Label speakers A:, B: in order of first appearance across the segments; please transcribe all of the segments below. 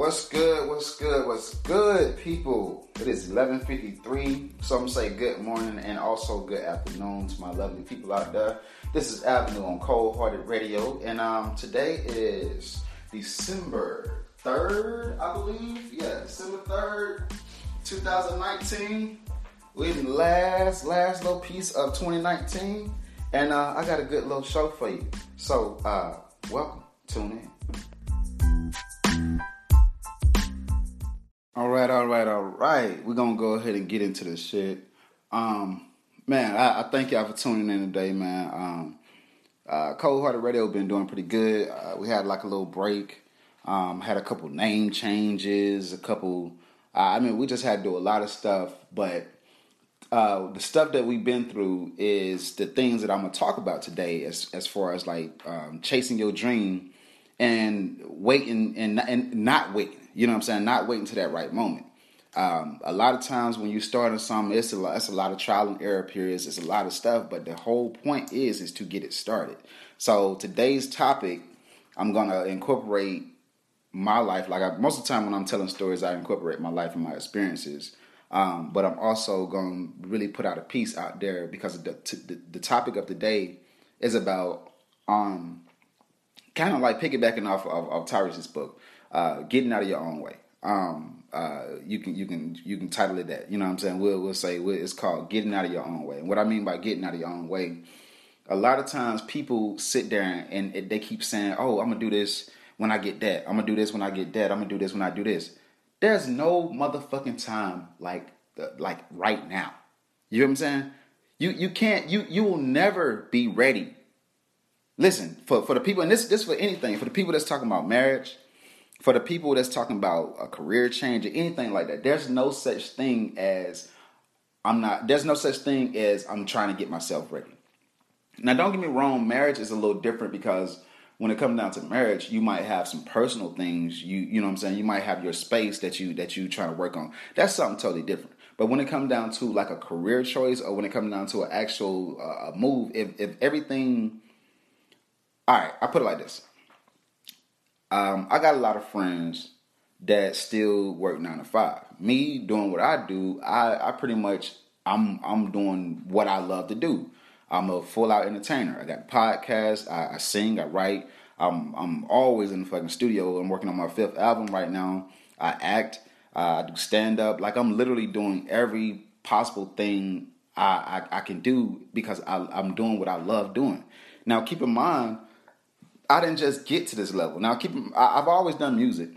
A: What's good? What's good? What's good, people? It is 11:53. Some say good morning and also good afternoon to my lovely people out there. This is Avenue on Cold Hearted Radio, and um, today is December 3rd, I believe. Yeah, December 3rd, 2019. We're in the last, last little piece of 2019, and uh, I got a good little show for you. So, uh, welcome. Tune in. All right, all right, all right. We're gonna go ahead and get into this shit. Um, man, I, I thank y'all for tuning in today, man. Um, uh, Cold Hearted Radio been doing pretty good. Uh, we had like a little break. Um, had a couple name changes, a couple. Uh, I mean, we just had to do a lot of stuff, but uh, the stuff that we've been through is the things that I'm gonna talk about today, as as far as like um, chasing your dream and waiting and and not waiting. You know what I'm saying? Not waiting to that right moment. Um, a lot of times when you start on something, it's a lot, it's a lot of trial and error periods. It's a lot of stuff, but the whole point is is to get it started. So today's topic, I'm gonna incorporate my life. Like I, most of the time when I'm telling stories, I incorporate my life and my experiences. Um, but I'm also going to really put out a piece out there because the, the, the topic of the day is about um, kind of like piggybacking off of, of Tyrese's book uh, getting out of your own way. Um, uh, you can you can you can title it that. You know what I'm saying? We'll we'll say it's called getting out of your own way. And what I mean by getting out of your own way, a lot of times people sit there and, and they keep saying, "Oh, I'm gonna do this when I get that. I'm gonna do this when I get that. I'm gonna do this when I do this." There's no motherfucking time like like right now. You know what I'm saying? You you can't you you will never be ready. Listen, for, for the people, and this this for anything, for the people that's talking about marriage, for the people that's talking about a career change or anything like that, there's no such thing as I'm not. There's no such thing as I'm trying to get myself ready. Now, don't get me wrong. Marriage is a little different because when it comes down to marriage, you might have some personal things. You you know what I'm saying. You might have your space that you that you trying to work on. That's something totally different. But when it comes down to like a career choice, or when it comes down to an actual uh, move, if if everything, all right, I put it like this um, I got a lot of friends that still work nine to five. Me doing what I do, I, I pretty much I'm I'm doing what I love to do. I'm a full out entertainer. I got podcasts. I, I sing. I write. I'm I'm always in the fucking studio. I'm working on my fifth album right now. I act. I do stand up. Like I'm literally doing every possible thing I, I, I can do because I, I'm doing what I love doing. Now, keep in mind, I didn't just get to this level. Now, keep I've always done music.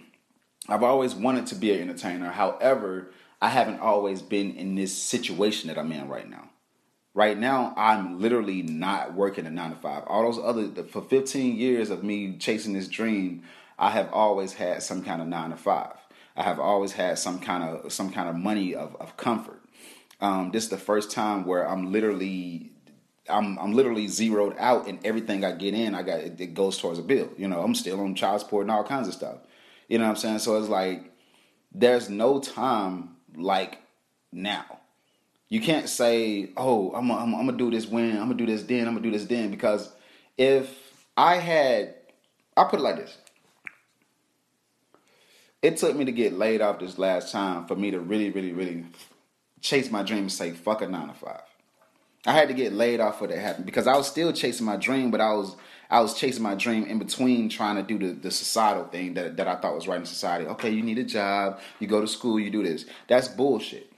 A: I've always wanted to be an entertainer. However, I haven't always been in this situation that I'm in right now. Right now, I'm literally not working a nine to five. All those other for 15 years of me chasing this dream, I have always had some kind of nine to five. I have always had some kind of some kind of money of, of comfort. Um, this is the first time where I'm literally I'm I'm literally zeroed out, and everything I get in, I got it, it, goes towards a bill. You know, I'm still on child support and all kinds of stuff. You know what I'm saying? So it's like there's no time like now. You can't say, "Oh, I'm I'm, I'm gonna do this when I'm gonna do this then I'm gonna do this then," because if I had, I put it like this: it took me to get laid off this last time for me to really, really, really chase my dream and say, "Fuck a nine to five. I had to get laid off for that happen because I was still chasing my dream, but I was I was chasing my dream in between trying to do the, the societal thing that, that I thought was right in society. Okay, you need a job, you go to school, you do this. That's bullshit.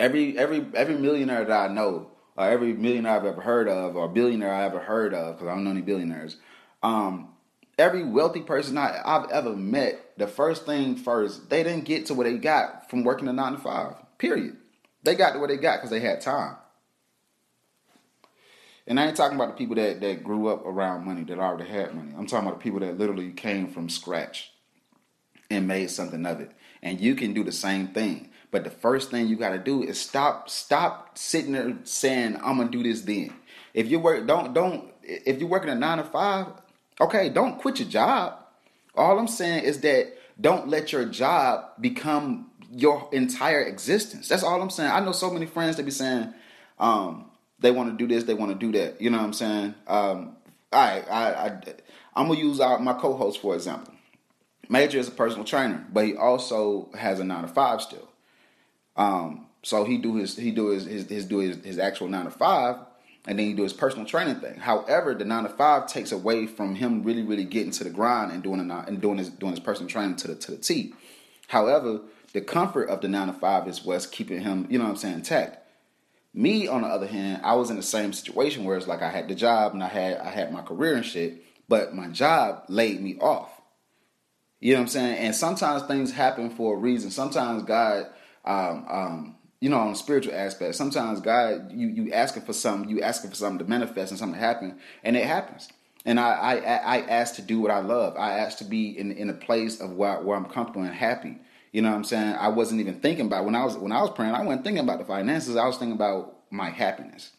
A: Every every every millionaire that I know, or every millionaire I've ever heard of, or billionaire I ever heard of, because I don't know any billionaires, um, every wealthy person I, I've ever met, the first thing first, they didn't get to what they got from working a nine to five. Period. They got to what they got because they had time. And I ain't talking about the people that, that grew up around money, that already had money. I'm talking about the people that literally came from scratch and made something of it. And you can do the same thing. But the first thing you gotta do is stop stop sitting there saying, I'm gonna do this then. If you work don't don't if you're working a nine to five, okay, don't quit your job. All I'm saying is that don't let your job become your entire existence. That's all I'm saying. I know so many friends that be saying, um, they want to do this, they want to do that. You know what I'm saying? Um, I, I, I, I'm gonna use our, my co-host for example. Major is a personal trainer, but he also has a nine to five still. Um, so he do his he do his his, his do his, his actual nine to five, and then he do his personal training thing. However, the nine to five takes away from him really really getting to the grind and doing a, and doing his doing his personal training to the to the T. However, the comfort of the nine to five is what's keeping him, you know what I'm saying, intact. Me, on the other hand, I was in the same situation where it's like I had the job and I had I had my career and shit, but my job laid me off. You know what I'm saying? And sometimes things happen for a reason. Sometimes God, um, um, you know, on a spiritual aspect, sometimes God, you you asking for something, you asking for something to manifest and something to happen, and it happens. And I I, I asked to do what I love. I asked to be in in a place of where, where I'm comfortable and happy. You know what I'm saying? I wasn't even thinking about when I was when I was praying. I wasn't thinking about the finances. I was thinking about my happiness.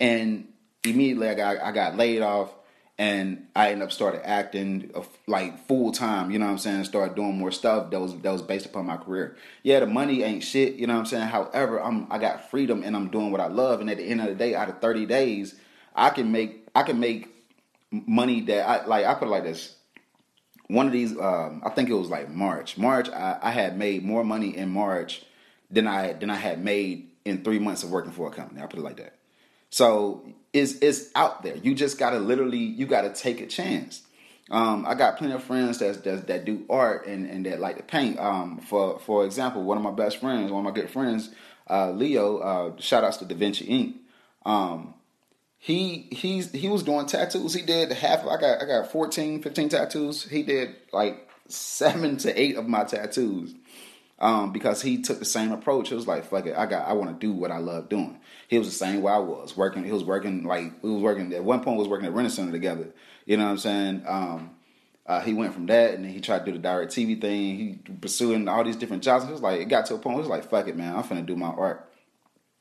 A: And immediately I got I got laid off, and I ended up started acting like full time. You know what I'm saying? Started doing more stuff that was that was based upon my career. Yeah, the money ain't shit. You know what I'm saying? However, I'm I got freedom and I'm doing what I love. And at the end of the day, out of 30 days, I can make I can make money that I like. I put it like this one of these um, i think it was like march march I, I, had made more money in march than i than i had made in three months of working for a company i put it like that so it's it's out there you just gotta literally you gotta take a chance um, I got plenty of friends that, that do art and, and that like to paint. Um, for for example, one of my best friends, one of my good friends, uh, Leo. Uh, shout outs to Da Vinci Ink. Um, he he's he was doing tattoos. He did half. I got I got 14, 15 tattoos. He did like seven to eight of my tattoos. Um, because he took the same approach. It was like, fuck it, I got I want to do what I love doing. He was the same way I was working. He was working like we was working at one point. We was working at Rent Center together. You know what I'm saying? Um, uh, he went from that and then he tried to do the DirecTV thing. He pursuing all these different jobs. It was like it got to a point. It was like, fuck it, man. I'm finna do my art.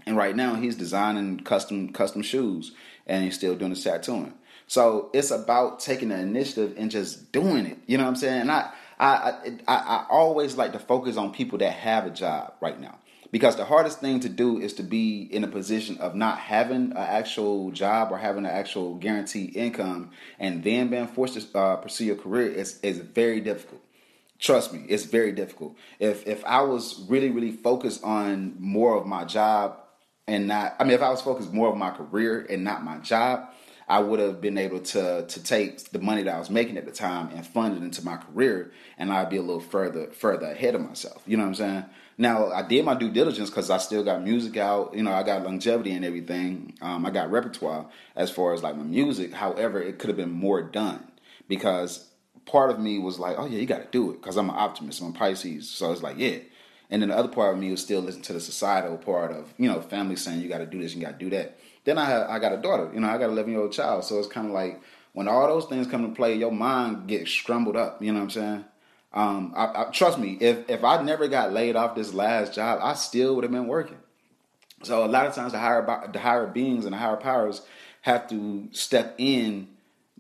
A: And right now he's designing custom custom shoes and he's still doing the tattooing. So it's about taking the initiative and just doing it. You know what I'm saying? And I I, I I always like to focus on people that have a job right now. Because the hardest thing to do is to be in a position of not having an actual job or having an actual guaranteed income and then being forced to uh, pursue your career is, is very difficult. Trust me, it's very difficult. If if I was really, really focused on more of my job and not I mean if I was focused more on my career and not my job, I would have been able to to take the money that I was making at the time and fund it into my career and I'd be a little further further ahead of myself. You know what I'm saying? Now I did my due diligence because I still got music out. You know, I got longevity and everything. Um, I got repertoire as far as like my music. However, it could have been more done because part of me was like, oh yeah, you got to do it because I'm an optimist. I'm a Pisces, so it's like yeah. And then the other part of me was still listening to the societal part of, you know, family saying you got to do this, you got to do that. Then I I got a daughter, you know, I got an 11 year old child. So it's kind of like when all those things come to play, your mind gets scrambled up, you know what I'm saying? Um, I, I, trust me, if, if I never got laid off this last job, I still would have been working. So a lot of times the higher, the higher beings and the higher powers have to step in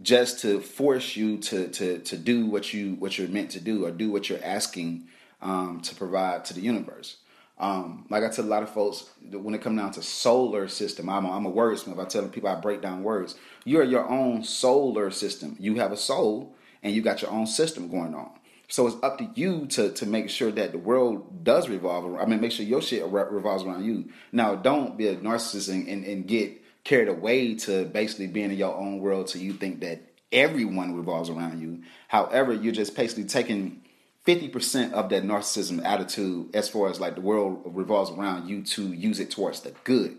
A: just to force you to, to, to do what you, what you're meant to do or do what you're asking um, to provide to the universe. Um, like I tell a lot of folks, when it comes down to solar system, I'm a, I'm a wordsmith. I tell people I break down words. You're your own solar system. You have a soul, and you got your own system going on. So it's up to you to to make sure that the world does revolve. Around, I mean, make sure your shit revolves around you. Now, don't be a narcissist and, and, and get carried away to basically being in your own world so you think that everyone revolves around you. However, you're just basically taking 50% of that narcissism attitude as far as like the world revolves around you to use it towards the good.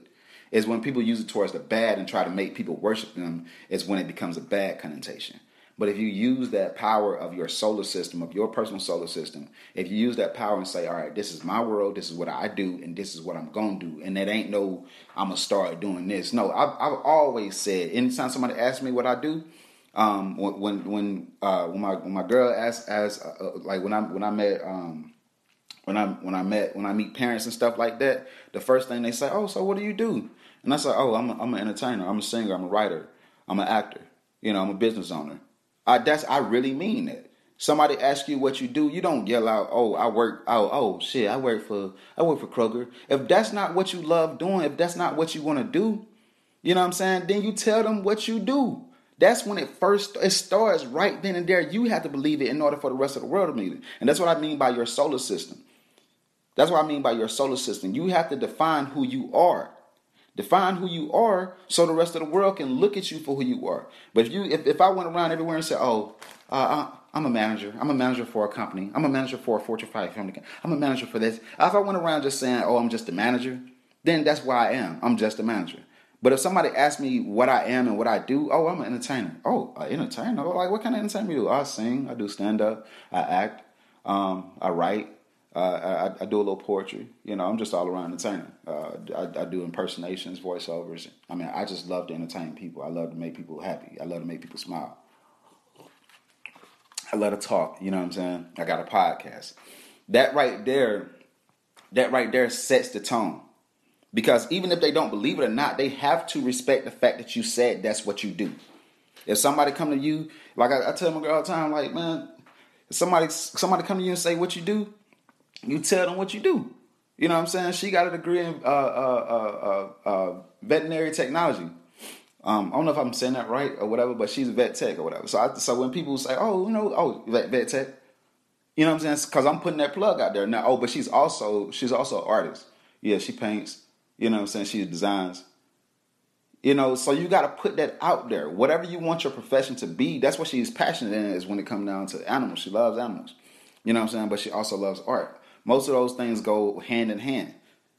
A: Is when people use it towards the bad and try to make people worship them is when it becomes a bad connotation. But if you use that power of your solar system of your personal solar system if you use that power and say all right this is my world this is what i do and this is what i'm gonna do and that ain't no i'm gonna start doing this no i've, I've always said anytime somebody asks me what i do um, when when uh, when my when my girl asked as uh, uh, like when I when I met um, when I when I met when I meet parents and stuff like that, the first thing they say, "Oh, so what do you do?" And I say, "Oh, I'm a, I'm an entertainer. I'm a singer. I'm a writer. I'm an actor. You know, I'm a business owner." I that's I really mean that. Somebody asks you what you do, you don't yell out, "Oh, I work. Oh, oh shit, I work for I work for Kroger." If that's not what you love doing, if that's not what you want to do, you know what I'm saying? Then you tell them what you do. That's when it first it starts right then and there. You have to believe it in order for the rest of the world to believe it. And that's what I mean by your solar system. That's what I mean by your solar system. You have to define who you are. Define who you are so the rest of the world can look at you for who you are. But if you if, if I went around everywhere and said, "Oh, uh, I'm a manager. I'm a manager for a company. I'm a manager for a Fortune 5 company. I'm a manager for this." If I went around just saying, "Oh, I'm just a manager," then that's why I am. I'm just a manager. But if somebody asks me what I am and what I do, oh, I'm an entertainer. Oh, an entertainer. Like, what kind of entertainment do? I sing. I do stand up. I act. Um, I write. Uh, I, I, do a little poetry. You know, I'm just all around entertainer. Uh, I, I, do impersonations, voiceovers. I mean, I just love to entertain people. I love to make people happy. I love to make people smile. I love to talk. You know what I'm saying? I got a podcast. That right there, that right there sets the tone. Because even if they don't believe it or not, they have to respect the fact that you said that's what you do. If somebody come to you, like I, I tell my girl all the time, like man, somebody somebody come to you and say what you do, you tell them what you do. You know what I'm saying? She got a degree in uh, uh, uh, uh veterinary technology. Um, I don't know if I'm saying that right or whatever, but she's a vet tech or whatever. So, I, so when people say, "Oh, you know, oh, vet, vet tech," you know what I'm saying? Because I'm putting that plug out there now. Oh, but she's also she's also an artist. Yeah, she paints. You know what I'm saying? She designs. You know, so you got to put that out there. Whatever you want your profession to be, that's what she's passionate in. Is when it comes down to animals. She loves animals. You know what I'm saying? But she also loves art. Most of those things go hand in hand.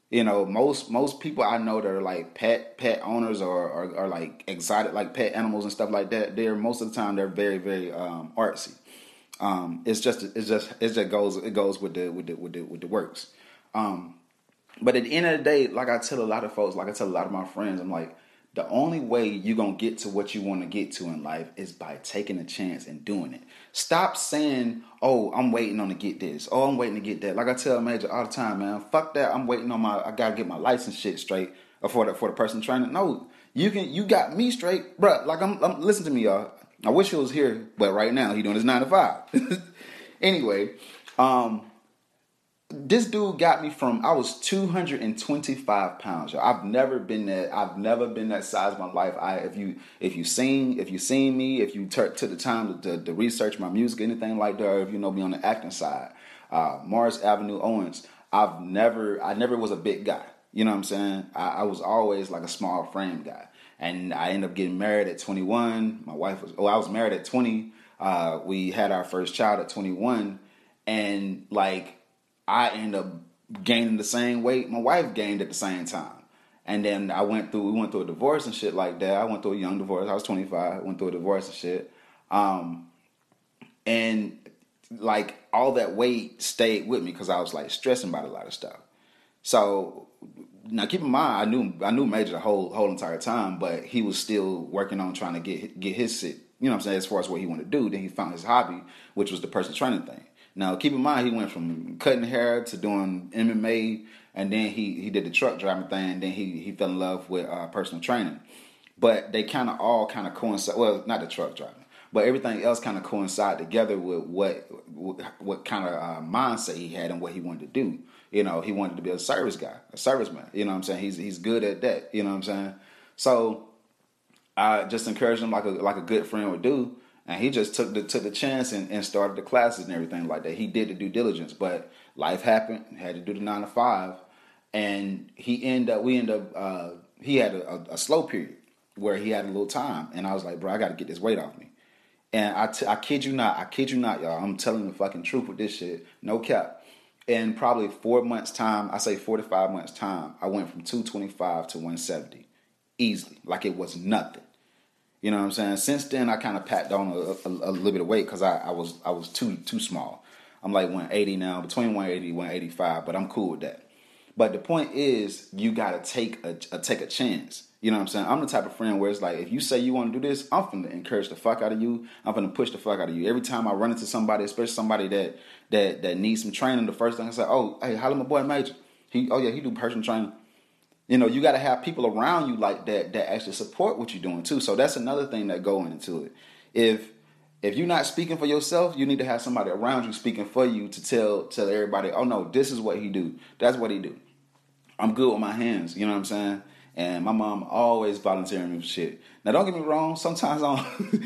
A: You know, most most people I know that are like pet pet owners or are, are like exotic like pet animals and stuff like that. They're most of the time they're very very um, artsy. Um, it's just it's just it just goes it goes with the with the with the with the works. Um, but at the end of the day, like I tell a lot of folks, like I tell a lot of my friends, I'm like, the only way you're gonna get to what you want to get to in life is by taking a chance and doing it. Stop saying, "Oh, I'm waiting on to get this. Oh, I'm waiting to get that." Like I tell Major all the time, man. Fuck that. I'm waiting on my. I gotta get my license shit straight for the for the person training. No, you can. You got me straight, bro. Like I'm. I'm listen to me, y'all. I wish he was here, but right now he doing his nine to five. anyway, um, this dude got me from I was 225 pounds. I've never been that. I've never been that size my life. I if you if you seen if you seen me if you took the time to, to, to, research my music anything like that or if you know me on the acting side, uh, Morris Avenue Owens. I've never I never was a big guy. You know what I'm saying? I, I was always like a small frame guy, and I ended up getting married at 21. My wife was oh I was married at 20. Uh, we had our first child at 21, and like I end up gaining the same weight my wife gained at the same time. And then I went through, we went through a divorce and shit like that. I went through a young divorce. I was 25, went through a divorce and shit. Um, and like all that weight stayed with me because I was like stressing about a lot of stuff. So now keep in mind, I knew I knew Major the whole whole entire time, but he was still working on trying to get get his shit. You know what I'm saying? As far as what he wanted to do, then he found his hobby, which was the personal training thing. Now, keep in mind, he went from cutting hair to doing MMA, and then he he did the truck driving thing, and then he he fell in love with uh, personal training. But they kind of all kind of coincide. Well, not the truck driving, but everything else kind of coincide together with what what, kind of uh, mindset he had and what he wanted to do. You know, he wanted to be a service guy, a serviceman. You know what I'm saying? He's he's good at that. You know what I'm saying? So I just encouraged him like a like a good friend would do and he just took the took the chance and, and started the classes and everything like that. He did the due diligence, but life happened. Had to do the nine to five, and he ended up. We ended up. Uh, he had a, a, a, slow period where he had a little time, and I was like, bro, I got to get this weight off me. And I, t- I kid you not, I kid you not, y'all. I'm telling the fucking truth with this shit. No cap. In probably four months' time, I say four to five months' time, I went from 225 to 170 easily, like it was nothing. You know what I'm saying? Since then, I kind of packed on a, a, a, little bit of weight because I, I was I was too too small. I'm like 180 now, between 180 185, but I'm cool with that. But the point is, you gotta take a, a, take a chance. You know what I'm saying? I'm the type of friend where it's like, if you say you want to do this, I'm gonna encourage the fuck out of you. I'm gonna push the fuck out of you. Every time I run into somebody, especially somebody that that that needs some training, the first thing I say, oh, hey, holla my boy Major. He, oh yeah, he do personal training. You know, you got to have people around you like that that actually support what you're doing too. So that's another thing that go into it. If if you're not speaking for yourself, you need to have somebody around you speaking for you to tell tell everybody, oh no, this is what he do. That's what he do. I'm good with my hands. You know what I'm saying? and my mom always volunteering me for shit. Now, don't get me wrong. Sometimes I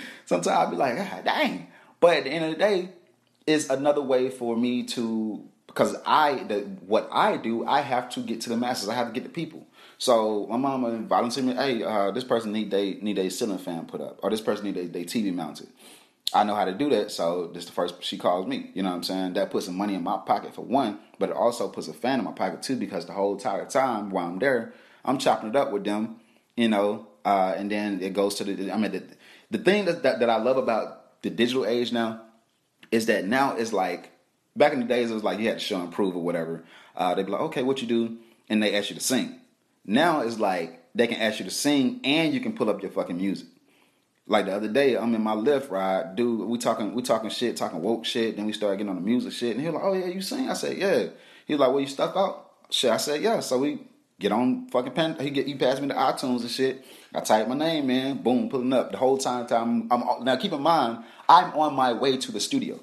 A: sometimes I'll be like, ah, dang. But at the end of the day, it's another way for me to because I the what I do, I have to get to the masses. I have to get the people. So my mama volunteered me, hey, uh, this person need they need a ceiling fan put up, or this person need they TV mounted. I know how to do that, so this is the first she calls me. You know what I'm saying? That puts some money in my pocket for one, but it also puts a fan in my pocket too because the whole entire time while I'm there, I'm chopping it up with them, you know, uh, and then it goes to the. I mean, the, the thing that, that that I love about the digital age now is that now it's like back in the days it was like you had to show and prove or whatever. Uh, they'd be like, okay, what you do, and they ask you to sing. Now it's like they can ask you to sing and you can pull up your fucking music. Like the other day, I'm in my Lyft ride, dude. We talking, we talking shit, talking woke shit. Then we start getting on the music shit, and he was like, "Oh yeah, you sing?" I said, "Yeah." He was like, "Well, you stuff out?" Shit, I said, "Yeah." So we get on fucking pen. He get he passed me the iTunes and shit. I type my name in, boom, pulling up the whole time. Time I'm now. Keep in mind, I'm on my way to the studio.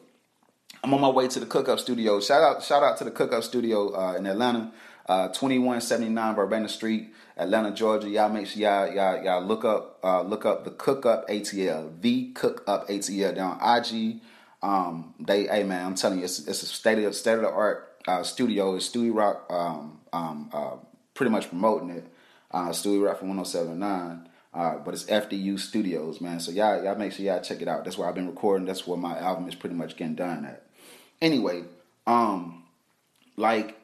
A: I'm on my way to the Cook Up Studio. Shout out, shout out to the Cook Up Studio uh, in Atlanta, uh, 2179 Verbena Street, Atlanta, Georgia. Y'all make sure y'all y'all, y'all look up uh, look up the Cook Up ATL, the Cook Up ATL down IG. Um, they, hey man, I'm telling you, it's, it's a state of state of the art uh, studio. It's Stewie Rock, um, um, uh, pretty much promoting it. Uh, Stewie Rock from 1079. Uh, but it's FDU Studios, man. So y'all, y'all make sure y'all check it out. That's where I've been recording. That's where my album is pretty much getting done at. Anyway, um, like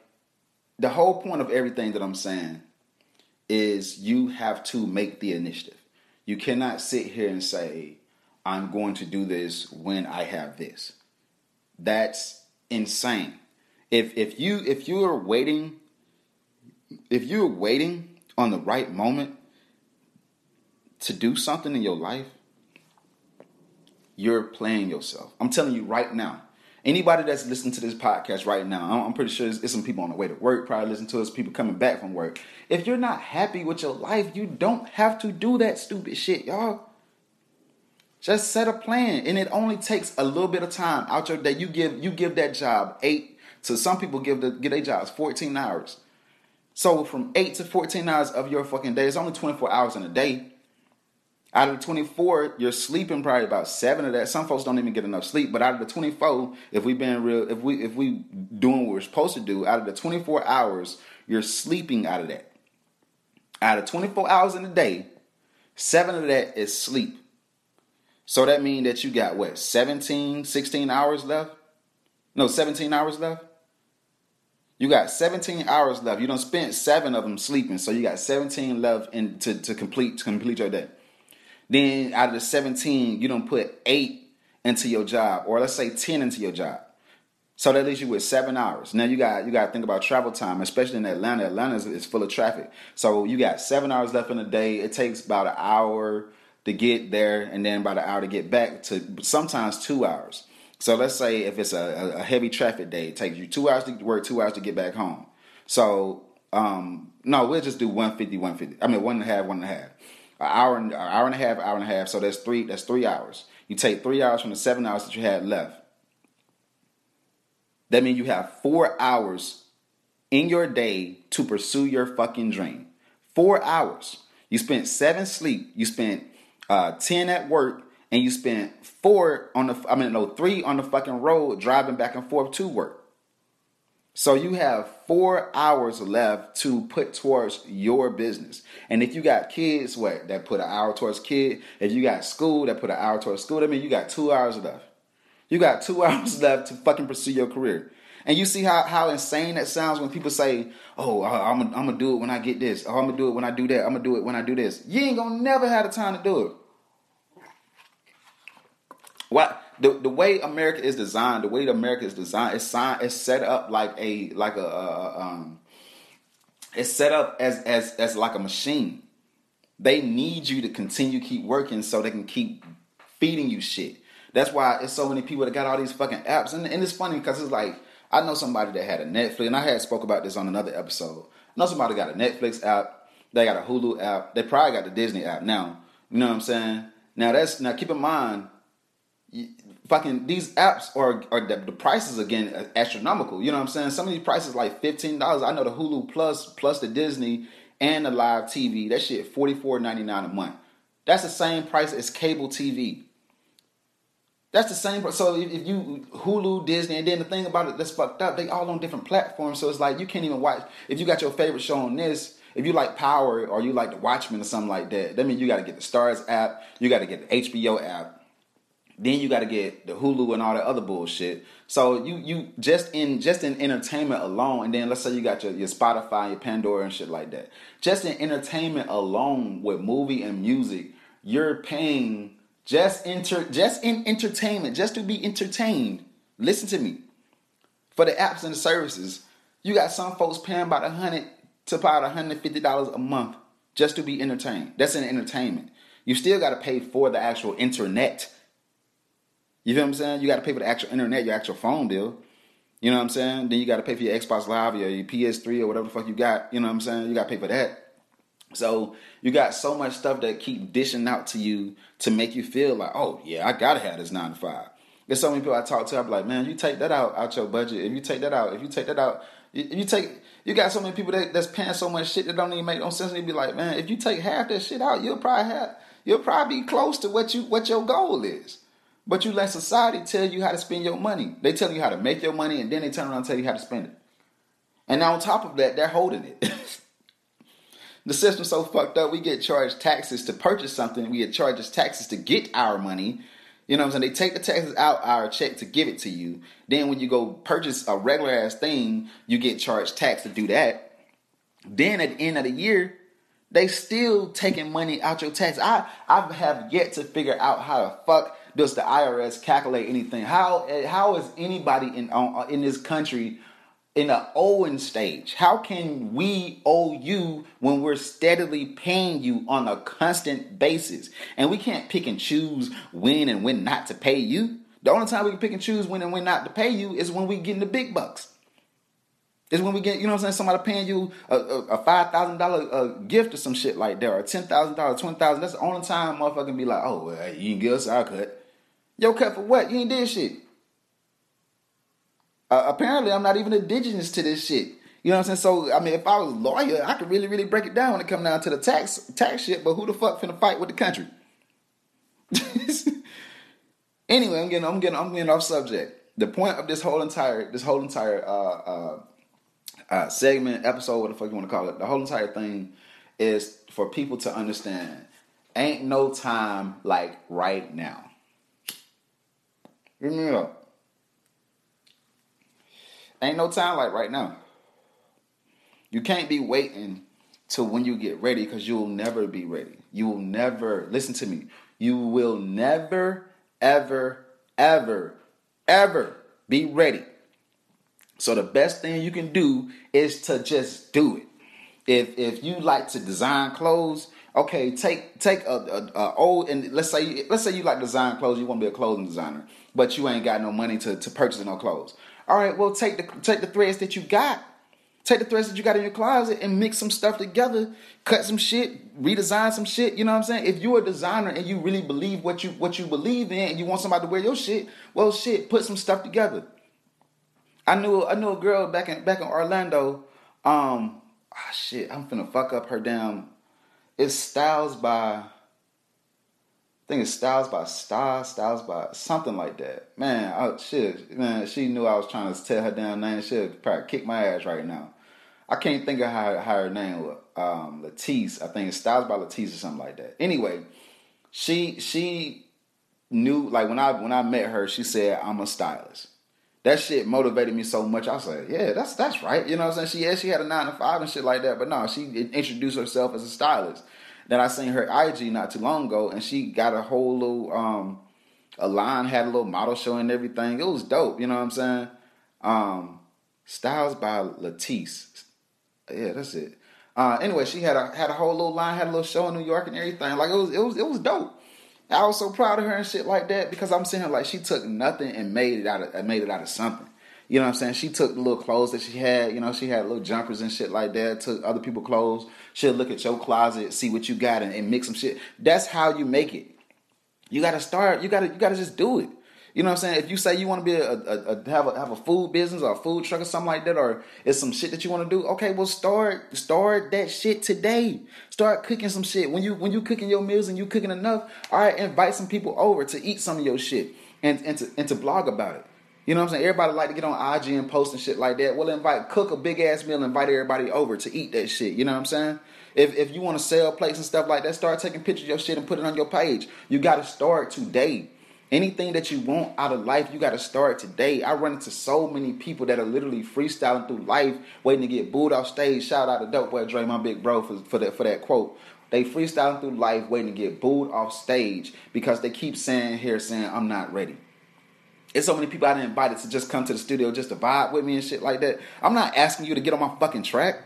A: the whole point of everything that I'm saying is you have to make the initiative. You cannot sit here and say, I'm going to do this when I have this. That's insane. If if you if you are waiting if you're waiting on the right moment to do something in your life, you're playing yourself. I'm telling you right now. Anybody that's listening to this podcast right now, I'm pretty sure it's some people on the way to work probably listen to us, people coming back from work. If you're not happy with your life, you don't have to do that stupid shit, y'all. Just set a plan, and it only takes a little bit of time out your day. You give you give that job eight to some people give the give their jobs 14 hours. So from eight to 14 hours of your fucking day, it's only 24 hours in a day. Out of the 24, you're sleeping probably about seven of that. Some folks don't even get enough sleep. But out of the 24, if we been real, if we if we doing what we're supposed to do, out of the 24 hours, you're sleeping out of that. Out of 24 hours in a day, seven of that is sleep. So that means that you got what, 17, 16 hours left? No, 17 hours left? You got 17 hours left. You don't spend seven of them sleeping, so you got 17 left in, to, to complete to complete your day. Then out of the 17, you don't put eight into your job, or let's say 10 into your job. So that leaves you with seven hours. Now you got you got to think about travel time, especially in Atlanta. Atlanta is, is, full of traffic, so you got seven hours left in the day. It takes about an hour to get there, and then about an hour to get back. To sometimes two hours. So let's say if it's a, a heavy traffic day, it takes you two hours to work, two hours to get back home. So um, no, we'll just do 150, 150. I mean one and a half, one and a half an hour and an hour and a half, hour and a half. So that's three. That's three hours. You take three hours from the seven hours that you had left. That means you have four hours in your day to pursue your fucking dream. Four hours. You spent seven sleep. You spent uh, ten at work, and you spent four on the. I mean, no, three on the fucking road driving back and forth to work. So you have four hours left to put towards your business. And if you got kids, what that put an hour towards kid. If you got school, that put an hour towards school. I mean, you got two hours left. You got two hours left to fucking pursue your career. And you see how, how insane that sounds when people say, "Oh, I'm gonna I'm gonna do it when I get this. Oh, I'm gonna do it when I do that. I'm gonna do it when I do this." You ain't gonna never have the time to do it. What? The the way America is designed, the way America is designed, it's signed, it's set up like a like a, a um, it's set up as as as like a machine. They need you to continue keep working so they can keep feeding you shit. That's why it's so many people that got all these fucking apps, and, and it's funny because it's like I know somebody that had a Netflix, and I had spoke about this on another episode. I know somebody got a Netflix app, they got a Hulu app, they probably got the Disney app now. You know what I'm saying? Now that's now keep in mind fucking these apps are are the, the, prices again astronomical. You know what I'm saying? Some of these prices like fifteen dollars. I know the Hulu Plus plus the Disney and the live TV. That shit forty four ninety nine a month. That's the same price as cable TV. That's the same. So if you Hulu, Disney, and then the thing about it that's fucked up, they all on different platforms. So it's like you can't even watch. If you got your favorite show on this, if you like Power or you like The Watchmen or something like that, that means you got to get the Starz app, you got to get the HBO app, then you got to get the Hulu and all that other bullshit. So you you just in just in entertainment alone, and then let's say you got your, your Spotify, your Pandora and shit like that. Just in entertainment alone with movie and music, you're paying just enter just in entertainment, just to be entertained. Listen to me. For the apps and the services, you got some folks paying about a hundred to about hundred fifty dollars a month just to be entertained. That's an entertainment. You still got to pay for the actual internet. You feel what I'm saying? You got to pay for the actual internet, your actual phone bill. You know what I'm saying? Then you got to pay for your Xbox Live or your PS3 or whatever the fuck you got. You know what I'm saying? You got to pay for that. So you got so much stuff that keep dishing out to you to make you feel like, oh yeah, I gotta have this nine to five. There's so many people I talk to. I'm like, man, you take that out out your budget. If you take that out, if you take that out, if you take, you got so many people that, that's paying so much shit that don't even make no sense. And you be like, man, if you take half that shit out, you'll probably have, you'll probably be close to what you what your goal is. But you let society tell you how to spend your money. They tell you how to make your money, and then they turn around and tell you how to spend it. And now on top of that, they're holding it. the system's so fucked up. We get charged taxes to purchase something. We get charged taxes to get our money. You know what I'm saying? They take the taxes out our check to give it to you. Then when you go purchase a regular ass thing, you get charged tax to do that. Then at the end of the year, they still taking money out your tax. I I have yet to figure out how the fuck does the IRS calculate anything. How how is anybody in in this country in an owing stage. How can we owe you when we're steadily paying you on a constant basis? And we can't pick and choose when and when not to pay you. The only time we can pick and choose when and when not to pay you is when we get in the big bucks. Is when we get, you know what I'm saying, somebody paying you a, a, a five thousand dollar uh, gift or some shit like that, or ten thousand dollars, 20,000. That's the only time motherfucker can be like, oh, well, you can give us our cut. Yo, cut for what? You ain't did shit. Uh, apparently, I'm not even indigenous to this shit. You know what I'm saying? So, I mean, if I was a lawyer, I could really, really break it down when it come down to the tax tax shit. But who the fuck finna fight with the country? anyway, I'm getting, I'm getting, I'm getting off subject. The point of this whole entire, this whole entire uh, uh, uh, segment, episode, what the fuck you want to call it, the whole entire thing is for people to understand. Ain't no time like right now. Give me up. Ain't no time like right now. You can't be waiting till when you get ready because you will never be ready. You will never, listen to me, you will never, ever, ever, ever be ready. So the best thing you can do is to just do it. If if you like to design clothes, okay, take take a, a, a old and let's say let's say you like design clothes, you want to be a clothing designer, but you ain't got no money to, to purchase no clothes. All right, well, take the take the threads that you got, take the threads that you got in your closet, and mix some stuff together. Cut some shit, redesign some shit. You know what I'm saying? If you're a designer and you really believe what you what you believe in, and you want somebody to wear your shit, well, shit, put some stuff together. I knew I knew a girl back in back in Orlando. Um, ah, shit, I'm finna fuck up her damn. It's Styles by I think it's Styles by Star, Styles by something like that. Man, I, shit, man, she knew I was trying to tell her damn name. She'd probably kick my ass right now. I can't think of how, how her name was. Um, Latisse, I think it's Styles by Latisse or something like that. Anyway, she she knew like when I when I met her, she said I'm a stylist. That shit motivated me so much. I was like, yeah, that's that's right. You know what I'm saying? She yeah, she had a nine to five and shit like that, but no, she introduced herself as a stylist. Then I seen her IG not too long ago, and she got a whole little um, a line, had a little model show and everything. It was dope. You know what I'm saying? Um, Styles by Latisse. Yeah, that's it. Uh, anyway, she had a had a whole little line, had a little show in New York and everything. Like it was it was it was dope. I was so proud of her and shit like that because I'm seeing her like she took nothing and made it out of made it out of something. You know what I'm saying? She took the little clothes that she had, you know, she had little jumpers and shit like that, took other people's clothes. She'll look at your closet, see what you got, and, and mix some shit. That's how you make it. You gotta start, you gotta, you gotta just do it. You know what I'm saying? If you say you want to be a, a, a, have a have a food business or a food truck or something like that, or it's some shit that you want to do, okay, well start start that shit today. Start cooking some shit. When you when you cooking your meals and you cooking enough, all right, invite some people over to eat some of your shit and and to and to blog about it. You know what I'm saying? Everybody like to get on IG and post and shit like that. Well, invite cook a big ass meal, invite everybody over to eat that shit. You know what I'm saying? If if you want to sell plates and stuff like that, start taking pictures of your shit and put it on your page. You got to start today. Anything that you want out of life, you got to start today. I run into so many people that are literally freestyling through life, waiting to get booed off stage. Shout out to Dope Boy Dre, my big bro, for, for that for that quote. They freestyling through life, waiting to get booed off stage because they keep saying here, saying I'm not ready. It's so many people I didn't invited to just come to the studio just to vibe with me and shit like that. I'm not asking you to get on my fucking track.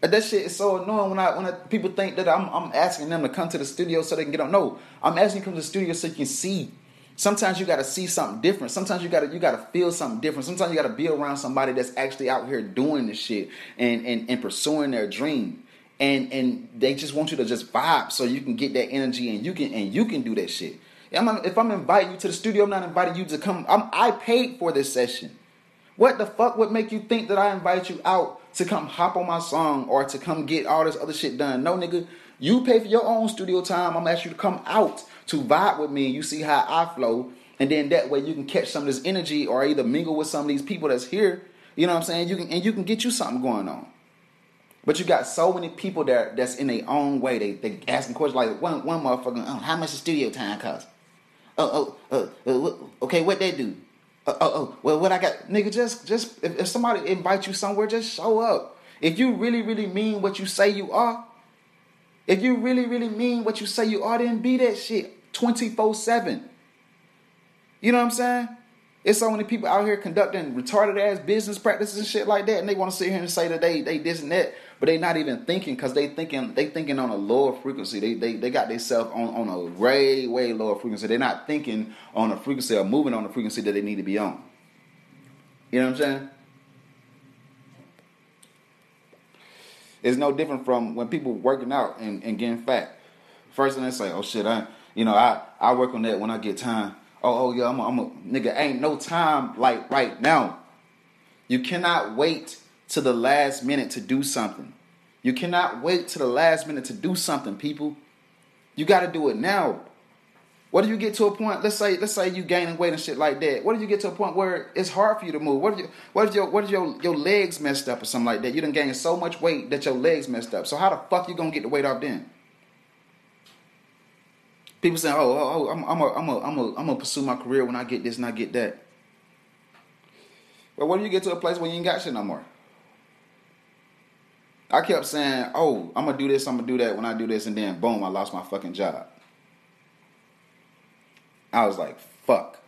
A: That shit is so annoying when I when I, people think that I'm I'm asking them to come to the studio so they can get on. No, I'm asking you to come to the studio so you can see Sometimes you got to see something different. Sometimes you got to you got to feel something different. Sometimes you got to be around somebody that's actually out here doing this shit and, and and pursuing their dream. And and they just want you to just vibe so you can get that energy and you can and you can do that shit. If I'm inviting you to the studio, I'm not inviting you to come. I'm, I paid for this session. What the fuck would make you think that I invite you out to come hop on my song or to come get all this other shit done? No, nigga. You pay for your own studio time. I'm asking you to come out to vibe with me. You see how I flow. And then that way you can catch some of this energy or either mingle with some of these people that's here. You know what I'm saying? You can and you can get you something going on. But you got so many people that that's in their own way. They they asking questions like one one motherfucker, oh, how much the studio time cost? Oh oh uh, uh, uh, uh okay, what they do? Uh, oh oh well, what I got, nigga? Just just if, if somebody invite you somewhere, just show up. If you really really mean what you say you are, if you really, really mean what you say you are, then be that shit 24 7. You know what I'm saying? It's so many people out here conducting retarded ass business practices and shit like that, and they want to sit here and say that they they this and that, but they're not even thinking because they thinking they thinking on a lower frequency. They they, they got themselves on, on a way way lower frequency. They're not thinking on a frequency or moving on the frequency that they need to be on. You know what I'm saying? It's no different from when people working out and, and getting fat. First thing they say, oh shit, I you know, I, I work on that when I get time. Oh, oh yeah, I'm a, I'm a nigga, ain't no time like right now. You cannot wait to the last minute to do something. You cannot wait to the last minute to do something, people. You gotta do it now. What do you get to a point? Let's say, let's say you gaining weight and shit like that. What do you get to a point where it's hard for you to move? What if you, what if your, what if your, your legs messed up or something like that? You done gained so much weight that your legs messed up. So how the fuck you gonna get the weight off then? People saying, "Oh, oh, oh I'm, I'm, a, I'm, a, I'm, a, I'm gonna pursue my career when I get this and I get that." Well, what do you get to a place where you ain't got shit no more? I kept saying, "Oh, I'm gonna do this, I'm gonna do that." When I do this, and then boom, I lost my fucking job. I was like, fuck.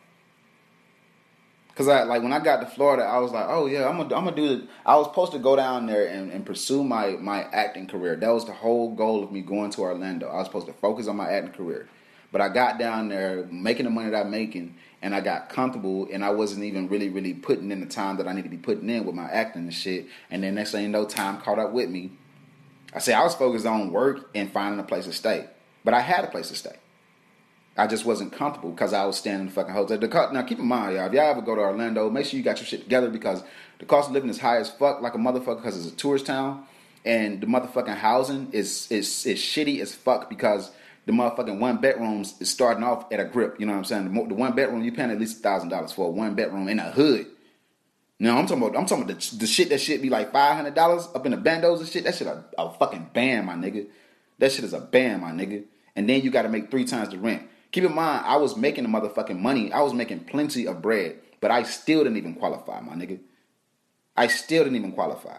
A: Cause I like when I got to Florida, I was like, oh yeah, I'm gonna I'm gonna do. I was supposed to go down there and, and pursue my my acting career. That was the whole goal of me going to Orlando. I was supposed to focus on my acting career, but I got down there making the money that I'm making, and I got comfortable, and I wasn't even really really putting in the time that I need to be putting in with my acting and shit. And then next thing you know, time caught up with me. I say I was focused on work and finding a place to stay, but I had a place to stay. I just wasn't comfortable because I was staying in the fucking hotel. The cost, now keep in mind, y'all, if y'all ever go to Orlando, make sure you got your shit together because the cost of living is high as fuck, like a motherfucker, because it's a tourist town, and the motherfucking housing is is is shitty as fuck because the motherfucking one bedrooms is starting off at a grip. You know what I'm saying? The, the one bedroom you're paying at least thousand dollars for a one bedroom in a hood. No, I'm talking about I'm talking about the, the shit that shit be like five hundred dollars up in the bandos and shit. That shit a, a fucking band, my nigga. That shit is a band, my nigga. And then you got to make three times the rent. Keep in mind, I was making the motherfucking money. I was making plenty of bread, but I still didn't even qualify, my nigga. I still didn't even qualify.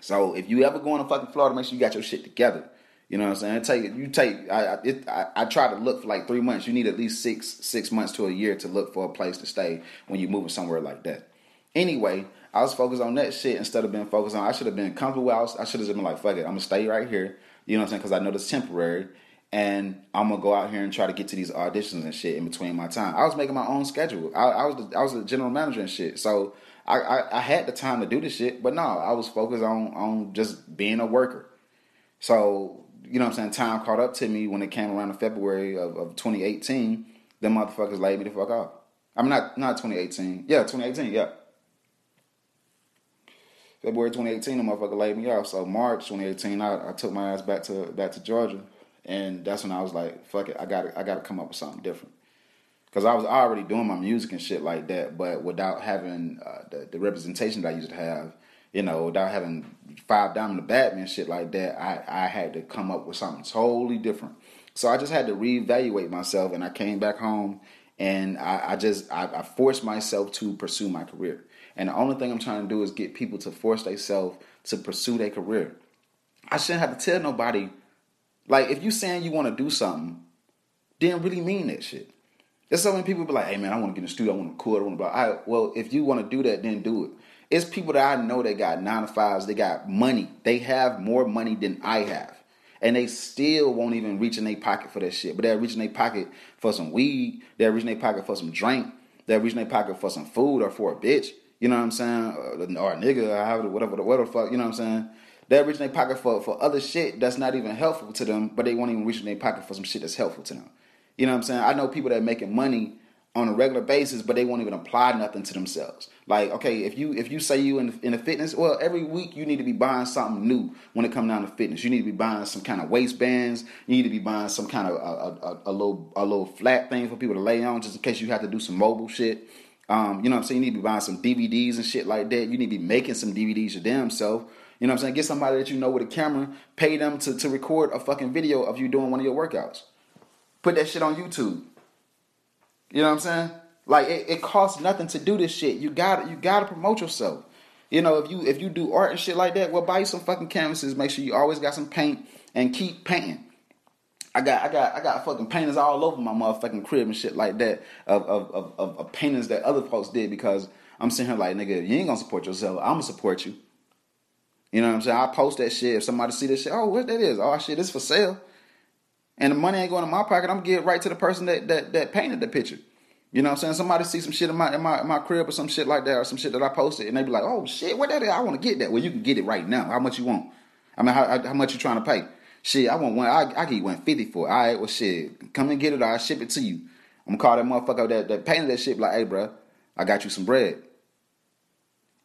A: So if you ever go to fucking Florida, make sure you got your shit together. You know what I'm saying? Take you take. I it, I, I try to look for like three months. You need at least six six months to a year to look for a place to stay when you're moving somewhere like that. Anyway, I was focused on that shit instead of being focused on. I should have been comfortable. I, was, I should have been like, fuck it, I'm gonna stay right here. You know what I'm saying? Because I know this temporary and I'm gonna go out here and try to get to these auditions and shit in between my time. I was making my own schedule. I, I was the, I was the general manager and shit, so I, I, I had the time to do this shit. But no, I was focused on on just being a worker. So you know what I'm saying. Time caught up to me when it came around in February of, of 2018. Them motherfuckers laid me the fuck off. I'm not not 2018. Yeah, 2018. Yeah. February 2018, the motherfucker laid me off. So March 2018, I, I took my ass back to back to Georgia, and that's when I was like, "Fuck it, I got I got to come up with something different." Because I was already doing my music and shit like that, but without having uh, the, the representation that I used to have, you know, without having five diamond the Batman shit like that, I, I had to come up with something totally different. So I just had to reevaluate myself, and I came back home, and I, I just I, I forced myself to pursue my career. And the only thing I'm trying to do is get people to force themselves to pursue their career. I shouldn't have to tell nobody. Like, if you saying you want to do something, didn't really mean that shit. There's so many people be like, hey man, I want to get in the studio, I want to record, I want to blah. Right, well, if you want to do that, then do it. It's people that I know that got nine to fives, they got money. They have more money than I have. And they still won't even reach in their pocket for that shit. But they're reaching their pocket for some weed, they're reaching their pocket for some drink, they're reaching their pocket for some food or for a bitch. You know what I'm saying? Or, a nigga, or whatever, whatever the fuck, you know what I'm saying? They're reaching their pocket for, for other shit that's not even helpful to them, but they won't even reach in their pocket for some shit that's helpful to them. You know what I'm saying? I know people that making money on a regular basis, but they won't even apply nothing to themselves. Like, okay, if you if you say you in in the fitness, well, every week you need to be buying something new when it comes down to fitness. You need to be buying some kind of waistbands. You need to be buying some kind of a, a, a, little a little flat thing for people to lay on, just in case you have to do some mobile shit. Um, you know what I'm saying? You need to be buying some DVDs and shit like that. You need to be making some DVDs your damn self. You know what I'm saying? Get somebody that you know with a camera, pay them to, to record a fucking video of you doing one of your workouts. Put that shit on YouTube. You know what I'm saying? Like it, it costs nothing to do this shit. You got you got to promote yourself. You know, if you if you do art and shit like that, well, buy you some fucking canvases. Make sure you always got some paint and keep painting. I got I got I got fucking paintings all over my motherfucking crib and shit like that of of of, of, of paintings that other folks did because I'm sitting here like nigga, you ain't gonna support yourself. I'm gonna support you. You know what I'm saying? I post that shit. If somebody see this shit, oh, what that is? Oh shit, it's for sale. And the money ain't going in my pocket. I'm gonna get right to the person that that that painted the picture. You know what I'm saying? Somebody see some shit in my in my in my crib or some shit like that or some shit that I posted and they be like, oh shit, what that is? I want to get that. Well, you can get it right now. How much you want? I mean, how, how much you trying to pay? Shit, I want one. I I get one fifty for it. All right, well shit, come and get it. Or I'll ship it to you. I'm gonna call that motherfucker that that painted that shit. Like, hey, bro, I got you some bread.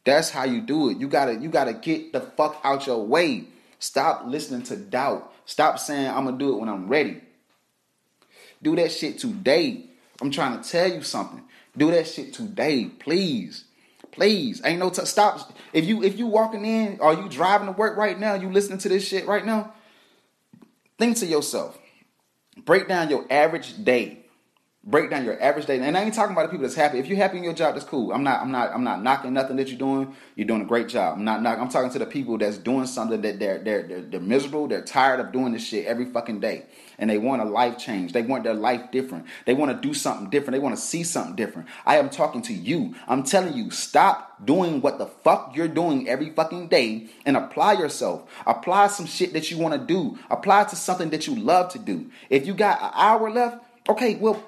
A: That's how you do it. You gotta you gotta get the fuck out your way. Stop listening to doubt. Stop saying I'm gonna do it when I'm ready. Do that shit today. I'm trying to tell you something. Do that shit today, please. Please, ain't no t- stop. If you if you walking in or you driving to work right now, you listening to this shit right now. Think to yourself. Break down your average day. Break down your average day. And I ain't talking about the people that's happy. If you're happy in your job, that's cool. I'm not. I'm not. I'm not knocking nothing that you're doing. You're doing a great job. I'm not. Knocking, I'm talking to the people that's doing something that they're they're they're, they're miserable. They're tired of doing this shit every fucking day and they want a life change. They want their life different. They want to do something different. They want to see something different. I am talking to you. I'm telling you, stop doing what the fuck you're doing every fucking day and apply yourself. Apply some shit that you want to do. Apply to something that you love to do. If you got an hour left, okay, well,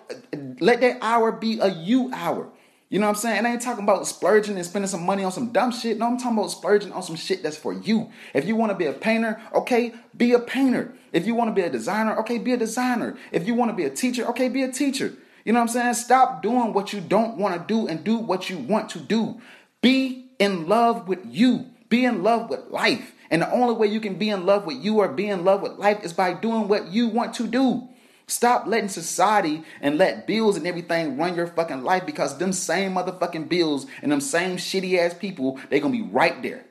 A: let that hour be a you hour. You know what I'm saying? And I ain't talking about splurging and spending some money on some dumb shit. No, I'm talking about splurging on some shit that's for you. If you want to be a painter, okay, be a painter. If you want to be a designer, okay, be a designer. If you want to be a teacher, okay, be a teacher. You know what I'm saying? Stop doing what you don't want to do and do what you want to do. Be in love with you. Be in love with life. And the only way you can be in love with you or be in love with life is by doing what you want to do. Stop letting society and let bills and everything run your fucking life because them same motherfucking bills and them same shitty ass people, they gonna be right there.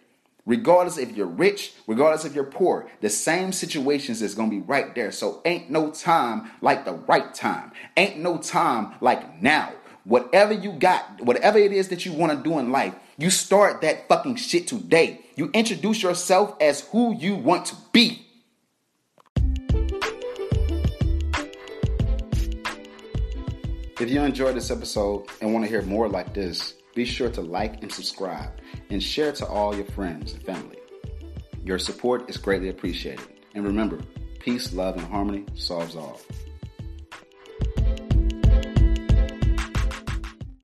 A: Regardless if you're rich, regardless if you're poor, the same situations is gonna be right there. So ain't no time like the right time. Ain't no time like now. Whatever you got, whatever it is that you wanna do in life, you start that fucking shit today. You introduce yourself as who you want to be. If you enjoyed this episode and want to hear more like this, be sure to like and subscribe and share to all your friends and family. Your support is greatly appreciated. And remember, peace, love, and harmony solves all.